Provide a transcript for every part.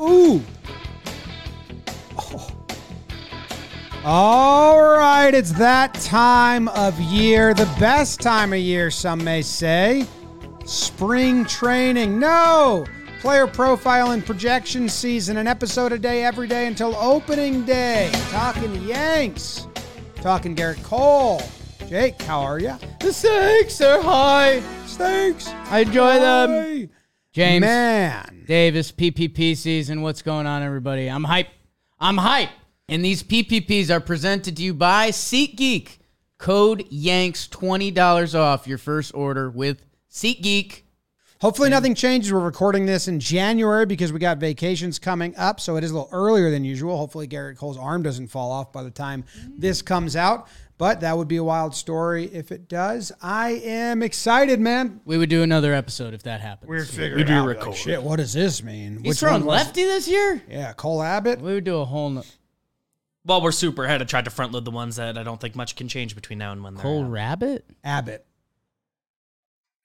Ooh. Oh. All right, it's that time of year, the best time of year, some may say. Spring training. No! Player profile and projection season, an episode a day every day until opening day. Talking Yanks. Talking Gerrit Cole. Jake, how are you? The stakes are high. Thanks. I enjoy them. James Man. Davis, PPP season. What's going on, everybody? I'm hype. I'm hype. And these PPPs are presented to you by SeatGeek. Code Yanks $20 off your first order with SeatGeek. Hopefully, nothing changes. We're recording this in January because we got vacations coming up. So it is a little earlier than usual. Hopefully, Gerrit Cole's arm doesn't fall off by the time mm. this comes out. But that would be a wild story if it does. I am excited, man. We would do another episode if that happens. We're figuring out. Like, shit, what does this mean? He's throwing one was- lefty this year? Yeah, Cole Abbott. We would do a whole no- Well, we're super ahead. I tried to front load the ones that I don't think much can change between now and when they're Cole out. Rabbit? Abbott.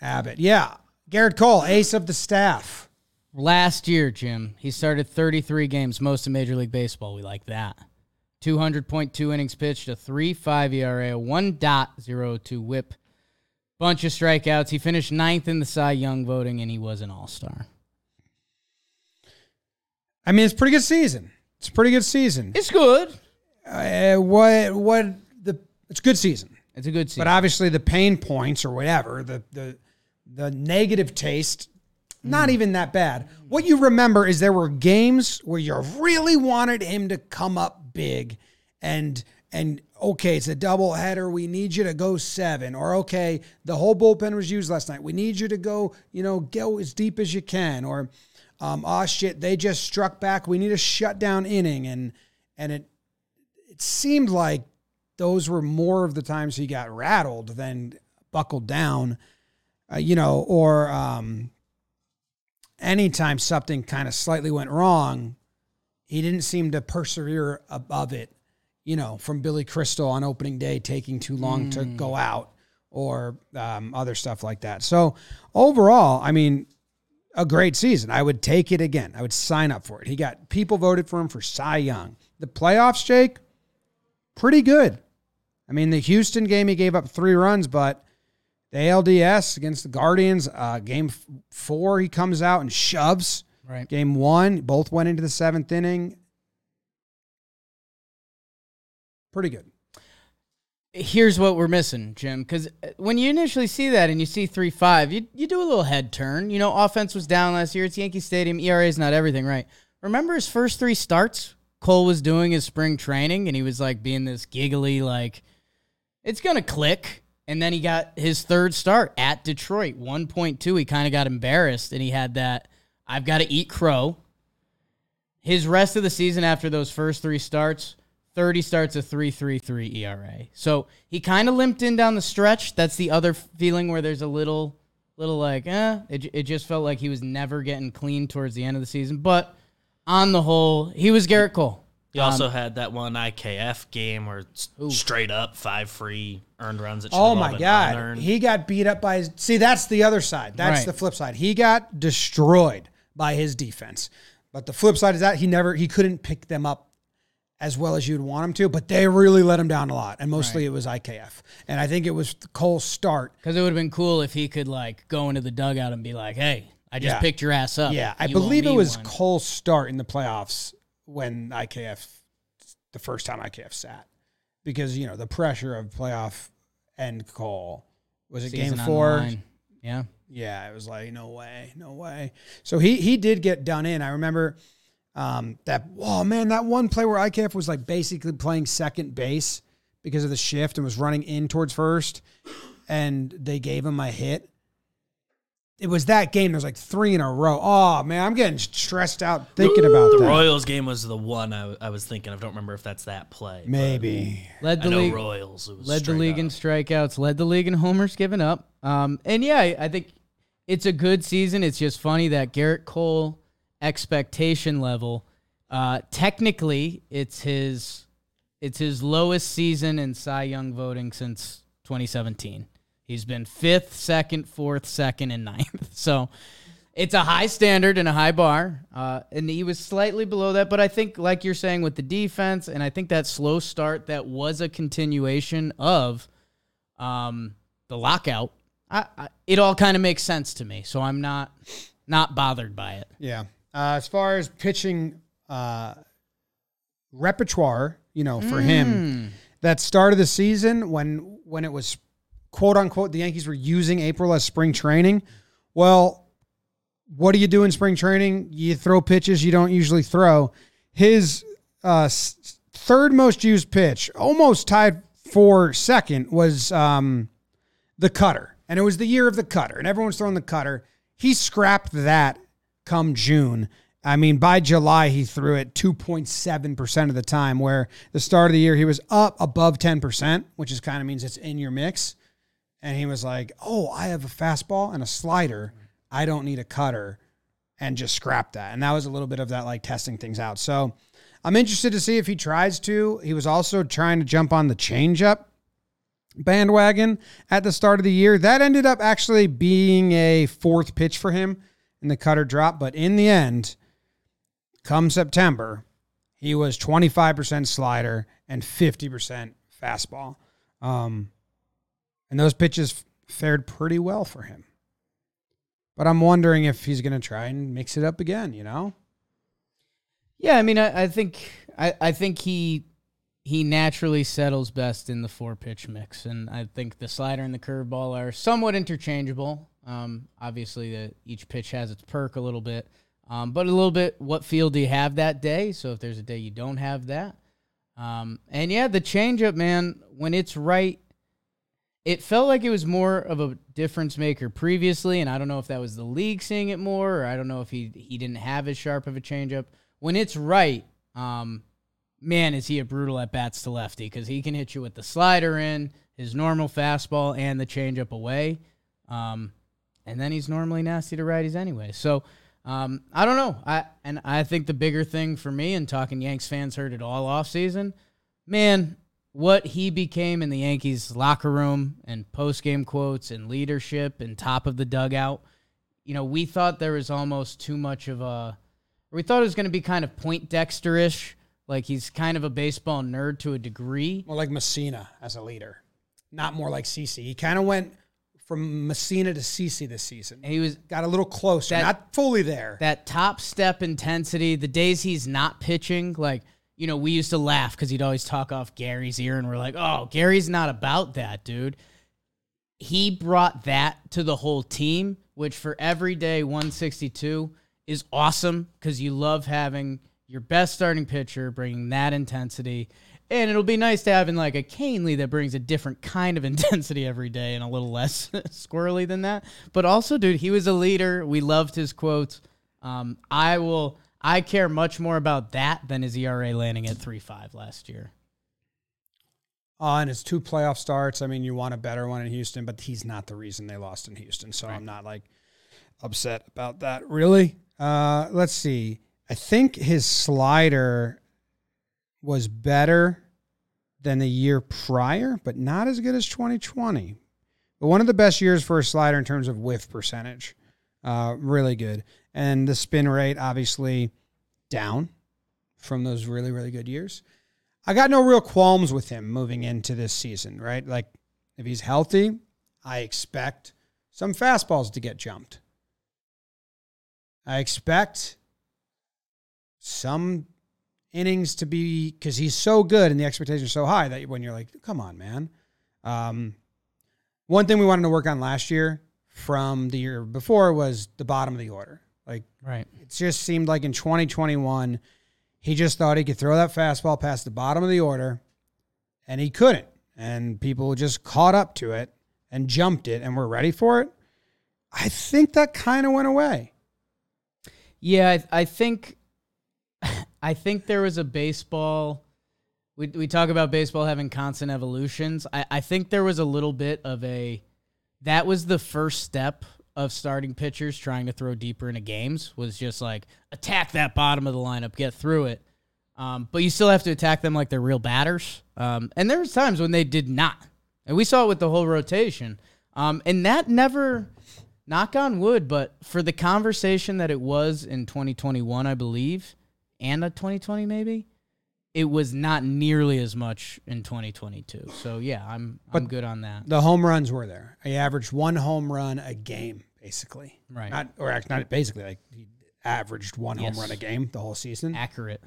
Abbott. Yeah. Gerrit Cole, ace of the staff. Last year, Jim, he started 33 games, most in Major League Baseball. We like that. 200.2 innings pitched, a 3.5 ERA, a 1.02 whip, bunch of strikeouts. He finished ninth in the Cy Young voting, and he was an All Star. I mean, it's a pretty good season. It's a pretty good season. It's good. Uh, what what the it's a good season. It's a good season. But obviously the pain points or whatever, the the the negative taste, not Mm. even that bad. What you remember is there were games where you really wanted him to come up big and and okay, it's a double header. We need you to go seven. Or okay, the whole bullpen was used last night. We need you to go, you know, go as deep as you can. Or um, oh shit, they just struck back. We need a shutdown inning. And and it it seemed like those were more of the times he got rattled than buckled down, uh, you know, or um, anytime something kind of slightly went wrong, he didn't seem to persevere above it, you know, from Billy Crystal on opening day taking too long to go out or um, other stuff like that. So overall, I mean, a great season. I would take it again. I would sign up for it. He got people voted for him for Cy Young. The playoffs, Jake, pretty good. I mean, the Houston game, he gave up three runs, but the ALDS against the Guardians, uh, game four, he comes out and shoves. right. Game one, both went into the seventh inning. Pretty good. Here's what we're missing, Jim, because when you initially see that and you see 3 5, you, you do a little head turn. You know, offense was down last year. It's Yankee Stadium. ERA is not everything, right? Remember his first three starts? Cole was doing his spring training and he was like being this giggly, like, it's going to click. And then he got his third start at Detroit, 1.2. He kind of got embarrassed and he had that, I've got to eat crow. His rest of the season after those first three starts, 30 starts a 3.33 ERA. So he kind of limped in down the stretch. That's the other feeling where there's a little little like, eh, it, it just felt like he was never getting clean towards the end of the season. But on the whole, he was Gerrit Cole. He also um, had that one IKF game where it's straight up five free earned runs. That Oh my God. unearned. He got beat up by his. See, that's the other side. That's Right. the flip side. He got destroyed by his defense. But the flip side is that he never, he couldn't pick them up as well as you'd want him to, but they really let him down a lot. And mostly it was IKF. And I think it was Cole's start. Because it would have been cool if he could like go into the dugout and be like, hey, I just Yeah. picked your ass up. Yeah. I You owe believe it was one." Cole's start in the playoffs when IKF, the first time IKF sat. Because, you know, the pressure of playoff end call Was it Season game four? Yeah. Yeah, it was like no way, no way. So he he did get done in. I remember um, that. Oh man, that one play where IKF was like basically playing second base because of the shift and was running in towards first, and they gave him a hit. It was that game. There's like three in a row. Oh man, I'm getting stressed out thinking about the that. Royals game was the one I, I was thinking of. Don't remember if that's that play. Maybe. Led I the know league. Royals. It was led the straight league in strikeouts, led the league in homers given up. Um, and yeah, I I think it's a good season. It's just funny that Gerrit Cole expectation level. Uh, technically, it's his it's his lowest season in Cy Young voting since 2017. He's been fifth, second, fourth, second, and ninth. So it's a high standard and a high bar, uh, and he was slightly below that. But I think, like you're saying, with the defense, and I think that slow start that was a continuation of um, the lockout. I, I, it all kind of makes sense to me, so I'm not not bothered by it. Yeah. Uh, as far as pitching uh, repertoire, you know, for him, that start of the season when when it was quote unquote the Yankees were using April as spring training. Well, what do you do in spring training? You throw pitches you don't usually throw. His uh, third most used pitch, almost tied for second, was um, the cutter. And it was the year of the cutter, and everyone's throwing the cutter. He scrapped that come June. I mean, by July, he threw it 2.7% of the time, where the start of the year, he was up above 10%, which is kind of means it's in your mix. And he was like, oh, I have a fastball and a slider. I don't need a cutter and just scrap that. And that was a little bit of that, like testing things out. So I'm interested to see if he tries to. He was also trying to jump on the changeup bandwagon at the start of the year. That ended up actually being a fourth pitch for him in the cutter drop. But in the end, come September, he was 25% slider and 50% fastball. Um, and those pitches fared pretty well for him. But I'm wondering if he's going to try and mix it up again, you know? Yeah, I mean, I, I think I, I think he he naturally settles best in the four pitch mix, and I think the slider and the curveball are somewhat interchangeable. Um, obviously, the, each pitch has its perk a little bit, um, but a little bit. What field do you have that day? So if there's a day you don't have that, um, and yeah, the changeup, man, when it's right, it felt like it was more of a difference maker previously, and I don't know if that was the league seeing it more, or I don't know if he he didn't have as sharp of a changeup. When it's right, um, man, is he a brutal at bats to lefty because he can hit you with the slider in, his normal fastball, and the changeup away. Um, and then he's normally nasty to righties anyway. So um, I don't know. I and I think the bigger thing for me, and talking Yanks fans heard it all off season, man, what he became in the Yankees locker room and post game quotes and leadership and top of the dugout. You know, we thought there was almost too much of a. We thought it was going to be kind of point Dexter ish. Like he's kind of a baseball nerd to a degree. More like Mussina as a leader, not more like CC. He kind of went from Mussina to CC this season. And he was Got a little closer, That- not fully there. that top step intensity, the days he's not pitching, like, you know, we used to laugh because he'd always talk off Gary's ear, and we're like, oh, Gary's not about that, dude. He brought that to the whole team, which for every day 162 is awesome because you love having your best starting pitcher bringing that intensity. And it'll be nice to having like a Kahnle that brings a different kind of intensity every day and a little less squirrely than that. But also, dude, he was a leader. We loved his quotes. Um, I will. I care much more about that than his ERA landing at three five last year. Uh, and it's two playoff starts. I mean, you want a better one in Houston, but he's not the reason they lost in Houston. So I'm not like upset about that. Really? Uh, let's see. I think his slider was better than the year prior, but not as good as 2020. But one of the best years for a slider in terms of whiff percentage. Uh, really good. And the spin rate, obviously, down from those really, really good years. I got no real qualms with him moving into this season, right? Like, if he's healthy, I expect some fastballs to get jumped. I expect some innings to be because he's so good and the expectations are so high that when you're like, come on, man. Um, one thing we wanted to work on last year from the year before was the bottom of the order. Like, Right. it just seemed like in 2021, he just thought he could throw that fastball past the bottom of the order, and he couldn't. And people just caught up to it and jumped it and were ready for it. I think that kind of went away. Yeah, I, I think I think there was a baseball. We we talk about baseball having constant evolutions. I, I think there was a little bit of a that was the first step of starting pitchers trying to throw deeper into games was just like attack that bottom of the lineup, get through it. Um, but you still have to attack them like they're real batters. Um, and there was times when they did not, and we saw it with the whole rotation. Um, and that never knock on wood, but for the conversation that it was in 2021, I believe, and a 2020 maybe, it was not nearly as much in 2022. So yeah, I'm I'm good on that. The home runs were there. He averaged one home run a game, basically. Right. Not or act- not basically like he averaged one Yes. home run a game the whole season. Accurate.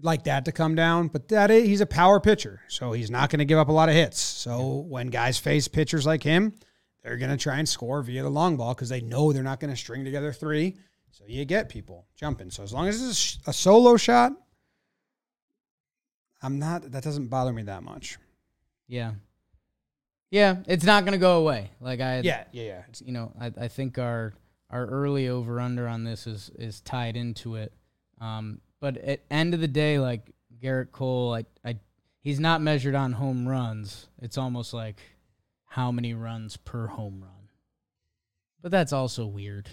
like that to come down, but that is, he's a power pitcher, so he's not going to give up a lot of hits. So when guys face pitchers like him, they're going to try and score via the long ball because they know they're not going to string together three. So you get people jumping. So as long as it's a solo shot, I'm not. That doesn't bother me that much. Yeah. Yeah, it's not going to go away. Like I Yeah, yeah, yeah. It's- you know, I, I think our our early over under on this is is tied into it. Um, but at end of the day, like Gerrit Cole, I, I he's not measured on home runs. It's almost like how many runs per home run. But that's also weird.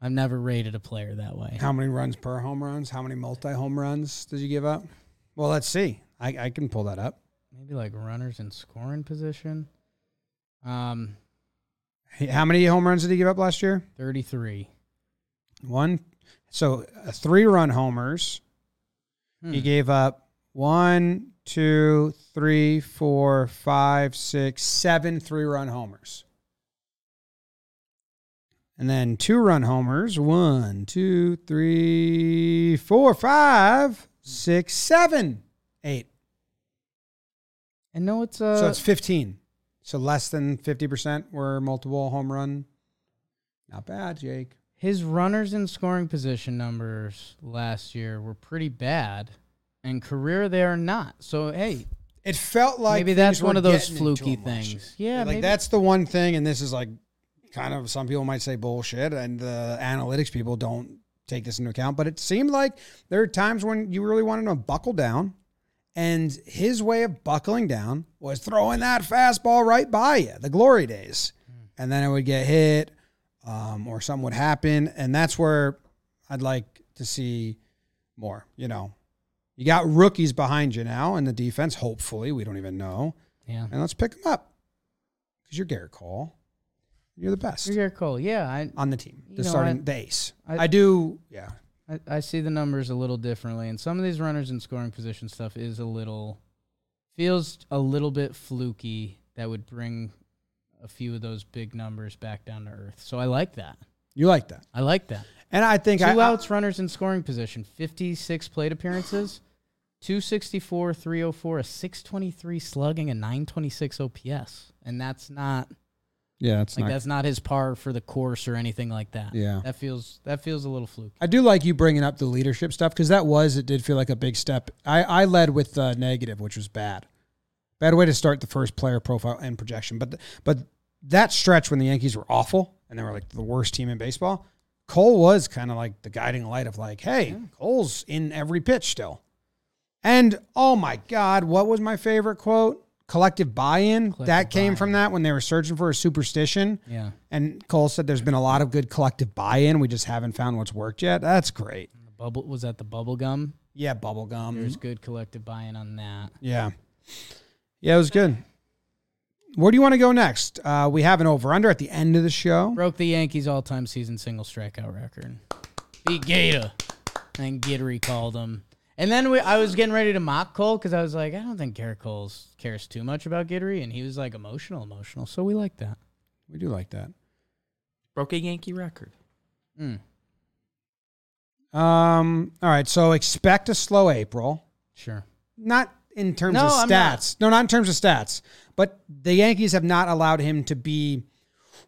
I've never rated a player that way. How many runs per home runs? How many multi home runs did you give up? Well, let's see. I, I can pull that up. Maybe like runners in scoring position. Um, How many home runs did he give up last year? thirty three. One. So uh, three run homers. He gave up one, two, three, four, five, six, seven three run homers. And then two run homers. One, two, three, four, five, six, seven, eight. And no, it's uh, so it's 15. So less than 50% were multiple home run. Not bad, Jake. His runners in scoring position numbers last year were pretty bad, and career they are not. So hey, It felt like maybe that's one of those fluky into him last year. things. Yeah, like maybe. that's the one thing, and this is like kind of some people might say bullshit, and the analytics people don't take this into account. But it seemed like there are times when you really wanted to buckle down, and his way of buckling down was throwing that fastball right by you, the glory days, and then it would get hit, um, or something would happen, and that's where I'd like to see more. You know, you got rookies behind you now in the defense. Hopefully, we don't even know yeah. and let's pick them up because you're Gerrit Cole. You're the best You're Cole. Yeah, I, on the team. You The know, starting, I- the ace. I, I- do. Yeah, I I see the numbers a little differently, and some of these runners in scoring position stuff is a little feels a little bit fluky. That would bring a few of those big numbers back down to earth. So I like that. you like that, I like that. and I think Two I, outs, runners in scoring position, 56 plate appearances, 264, 304, a 623 slugging, a 926 OPS. And that's not yeah, it's like not. that's not his par for the course or anything like that. Yeah. That feels that feels a little fluke. I do like you bringing up the leadership stuff because that was it did feel like a big step. I I led with uh, negative, which was bad. Bad way to start the first player profile and projection, but but that stretch when the Yankees were awful and they were like the worst team in baseball, Cole was kind of like the guiding light of like, hey, Cole's in every pitch still. And oh my God, what was my favorite quote? Collective buy-in. Collective that came buy-in. from that when they were searching for a superstition. Yeah. And Cole said there's been a lot of good collective buy-in. We just haven't found what's worked yet. That's great. The bubble was that the bubble gum? Yeah, bubblegum. There's good collective buy-in on that. Yeah. Yeah, it was good. Where do you want to go next? Uh, we have an over-under at the end of the show. Broke the Yankees all-time season single strikeout record. Beat Gator. And Guidry called him. And then we, I was getting ready to mock Cole because I was like, I don't think Gerrit Cole cares too much about Guidry, and he was like emotional, emotional. So we like that. We do like that. Broke a Yankee record. Mm, Um, all right, so expect a slow April. sure. Not in terms No, of I'm not. stats. No, not in terms of stats. But the Yankees have not allowed him to be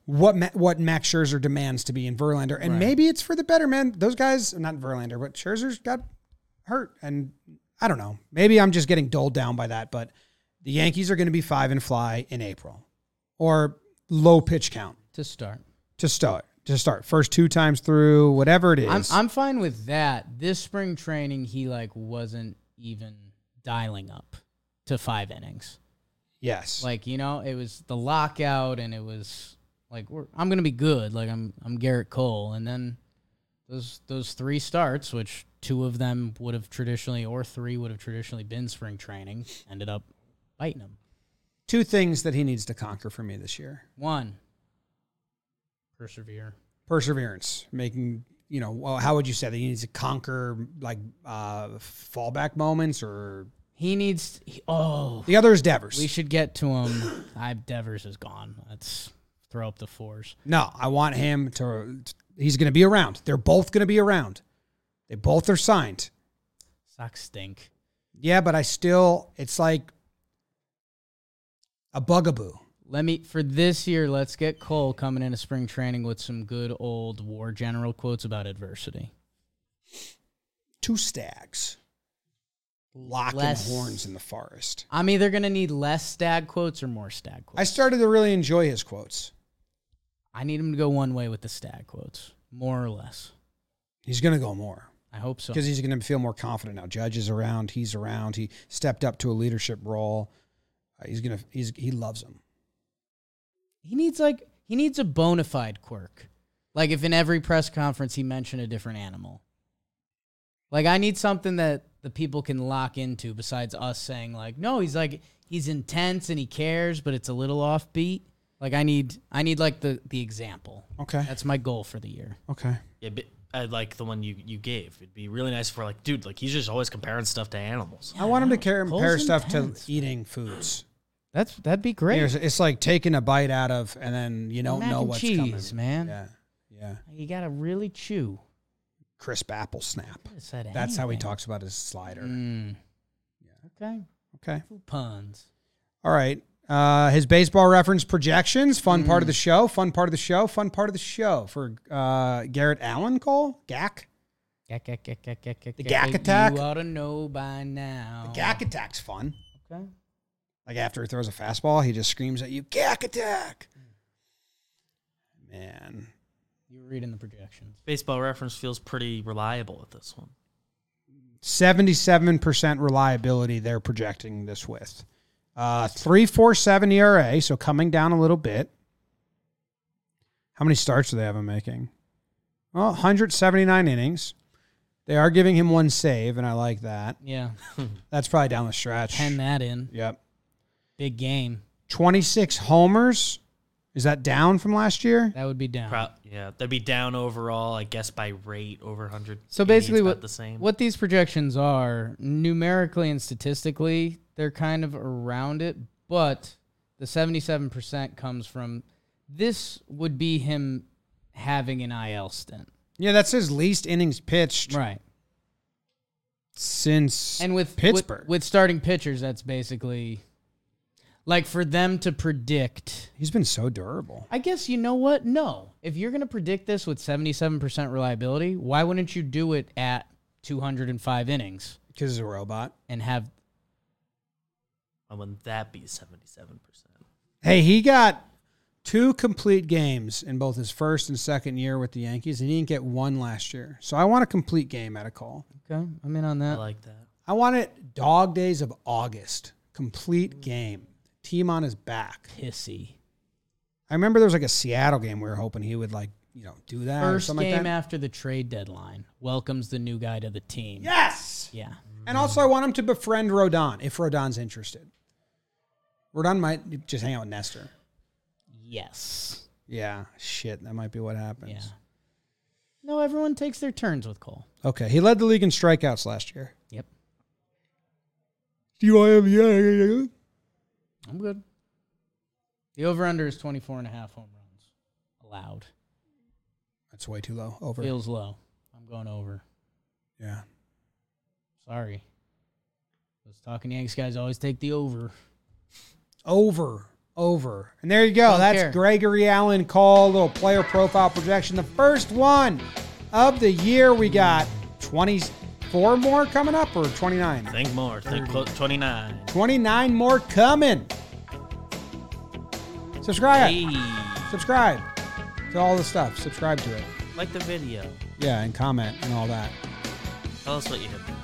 what Ma- what Max Scherzer demands to be in Verlander, and Right. maybe it's for the better, man. Those guys, not Verlander, but Scherzer's got hurt, and I don't know. Maybe I'm just getting doled down by that, but the Yankees are going to be five and fly in April, or low pitch count To start. to start. To start, first two times through, whatever it is. I'm I'm fine with that. This spring training, he like wasn't even dialing up to five innings. yes, Like you know, it was the lockout, and it was like we're, I'm gonna be good. Like I'm I'm Gerrit Cole, and then those those three starts, which two of them would have traditionally, or three would have traditionally been spring training, ended up biting him. two things that he needs to conquer for me this year. One, Persevere. perseverance, making you know. Well, how would you say that he needs to conquer like uh, fallback moments, or He needs. he- oh, the other is Devers. we should get to him. I Devers is gone. Let's throw up the fours. no, I want him to. He's going to be around. They're both going to be around. They both are signed. Sox stink. Yeah, but I still. It's like a bugaboo. Let me for this year. Let's get Cole coming into spring training with some good old war general quotes about adversity. Two stags locking Less- horns in the forest. I'm either gonna need less stag quotes or more stag quotes. I started to really enjoy his quotes. I need him to go one way with the stag quotes, more or less. He's going to go more. I hope so. because he's going to feel more confident now. Judge is around. He's around. He stepped up to a leadership role. Uh, he's gonna. He's he loves him. He needs like he needs a bona fide quirk. Like if in every press conference he mentioned a different animal. Like I need something that the people can lock into besides us saying like, no, he's like he's intense and he cares, but it's a little offbeat. Like I need I need like the the example. Okay. That's my goal for the year. Okay. Yeah, but I like the one you, you gave. It'd be really nice for like, dude, like he's just always comparing stuff to animals. I want him to care, Cole's compare stuff intense. to eating foods. That's that'd be great. It's, it's like taking a bite out of, and then you don't Mac know and what's cheese, coming. man. Yeah. Yeah. You gotta really chew. Crisp apple snap. Could've That's how he anything. talks about his slider. Mm. Yeah. Okay. Okay. Puns. All right. Uh, his baseball reference projections, fun part Mm. of the show, fun part of the show, fun part of the show for uh, Gerrit Allen Cole, Gack. Gack, gack, gack, gack, gack, gack, The gack. gack attack? You ought to know by now. The Gack attack's fun. Okay. Like after he throws a fastball, he just screams at you, Gack attack. Man. You were reading the projections. Baseball reference feels pretty reliable with this one. 77% reliability they're projecting this with. Uh 347 ERA, so coming down a little bit. How many starts do they have him making? Well, 179 innings. They are giving him one save, and I like that. Yeah. That's probably down the stretch. Pen that in. Yep. Big game. 26 homers. Is that down from last year? That would be down. Pro- yeah, that'd be down overall, I guess, by rate over 100. So basically, what the same. what these projections are numerically and statistically, they're kind of around it. But the seventy-seven percent comes from this would be him having an IL stint, Yeah, that's his least innings pitched right? since And with Pittsburgh. with, with starting pitchers, that's basically like for them to predict. He's been so durable. I guess you know what? No, if you're gonna predict this with seventy-seven percent reliability, why wouldn't you do it at two hundred and five innings Because he's a robot. and have Why wouldn't that be 77%? Hey, he got two complete games in both his first and second year with the Yankees, and he didn't get one last year. So I want a complete game at a call. Okay, I'm in on that. I like that. I want it dog days of August. Complete game. Team on his back. Pissy. I remember there was like a Seattle game we were hoping he would like, you know, do that or First something game like that. after the trade deadline welcomes the new guy to the team. Yes. Yeah. And also I want him to befriend Rodon if Rodon's interested. Rodon might just hang out with Nestor. Yes. Yeah. Shit, that might be what happens. Yeah. No, everyone takes their turns with Cole. Okay. He led the league in strikeouts last year. Yep. Do you have yeah? I'm good. The over under is 24 and a half home runs allowed. That's way too low. Over. Feels low. I'm going over. Yeah. Sorry. Those talking Yanks guys always take the over. Over. Over. And there you go. Don't That's care. Gregory Allen call, little player profile projection. The first one of the year. We got 24 more coming up or 29? Think more. Think close. 29. 29 more coming. Subscribe. Hey, Subscribe to all the stuff. Subscribe to it. like the video. Yeah, and comment and all that. Tell us what you did.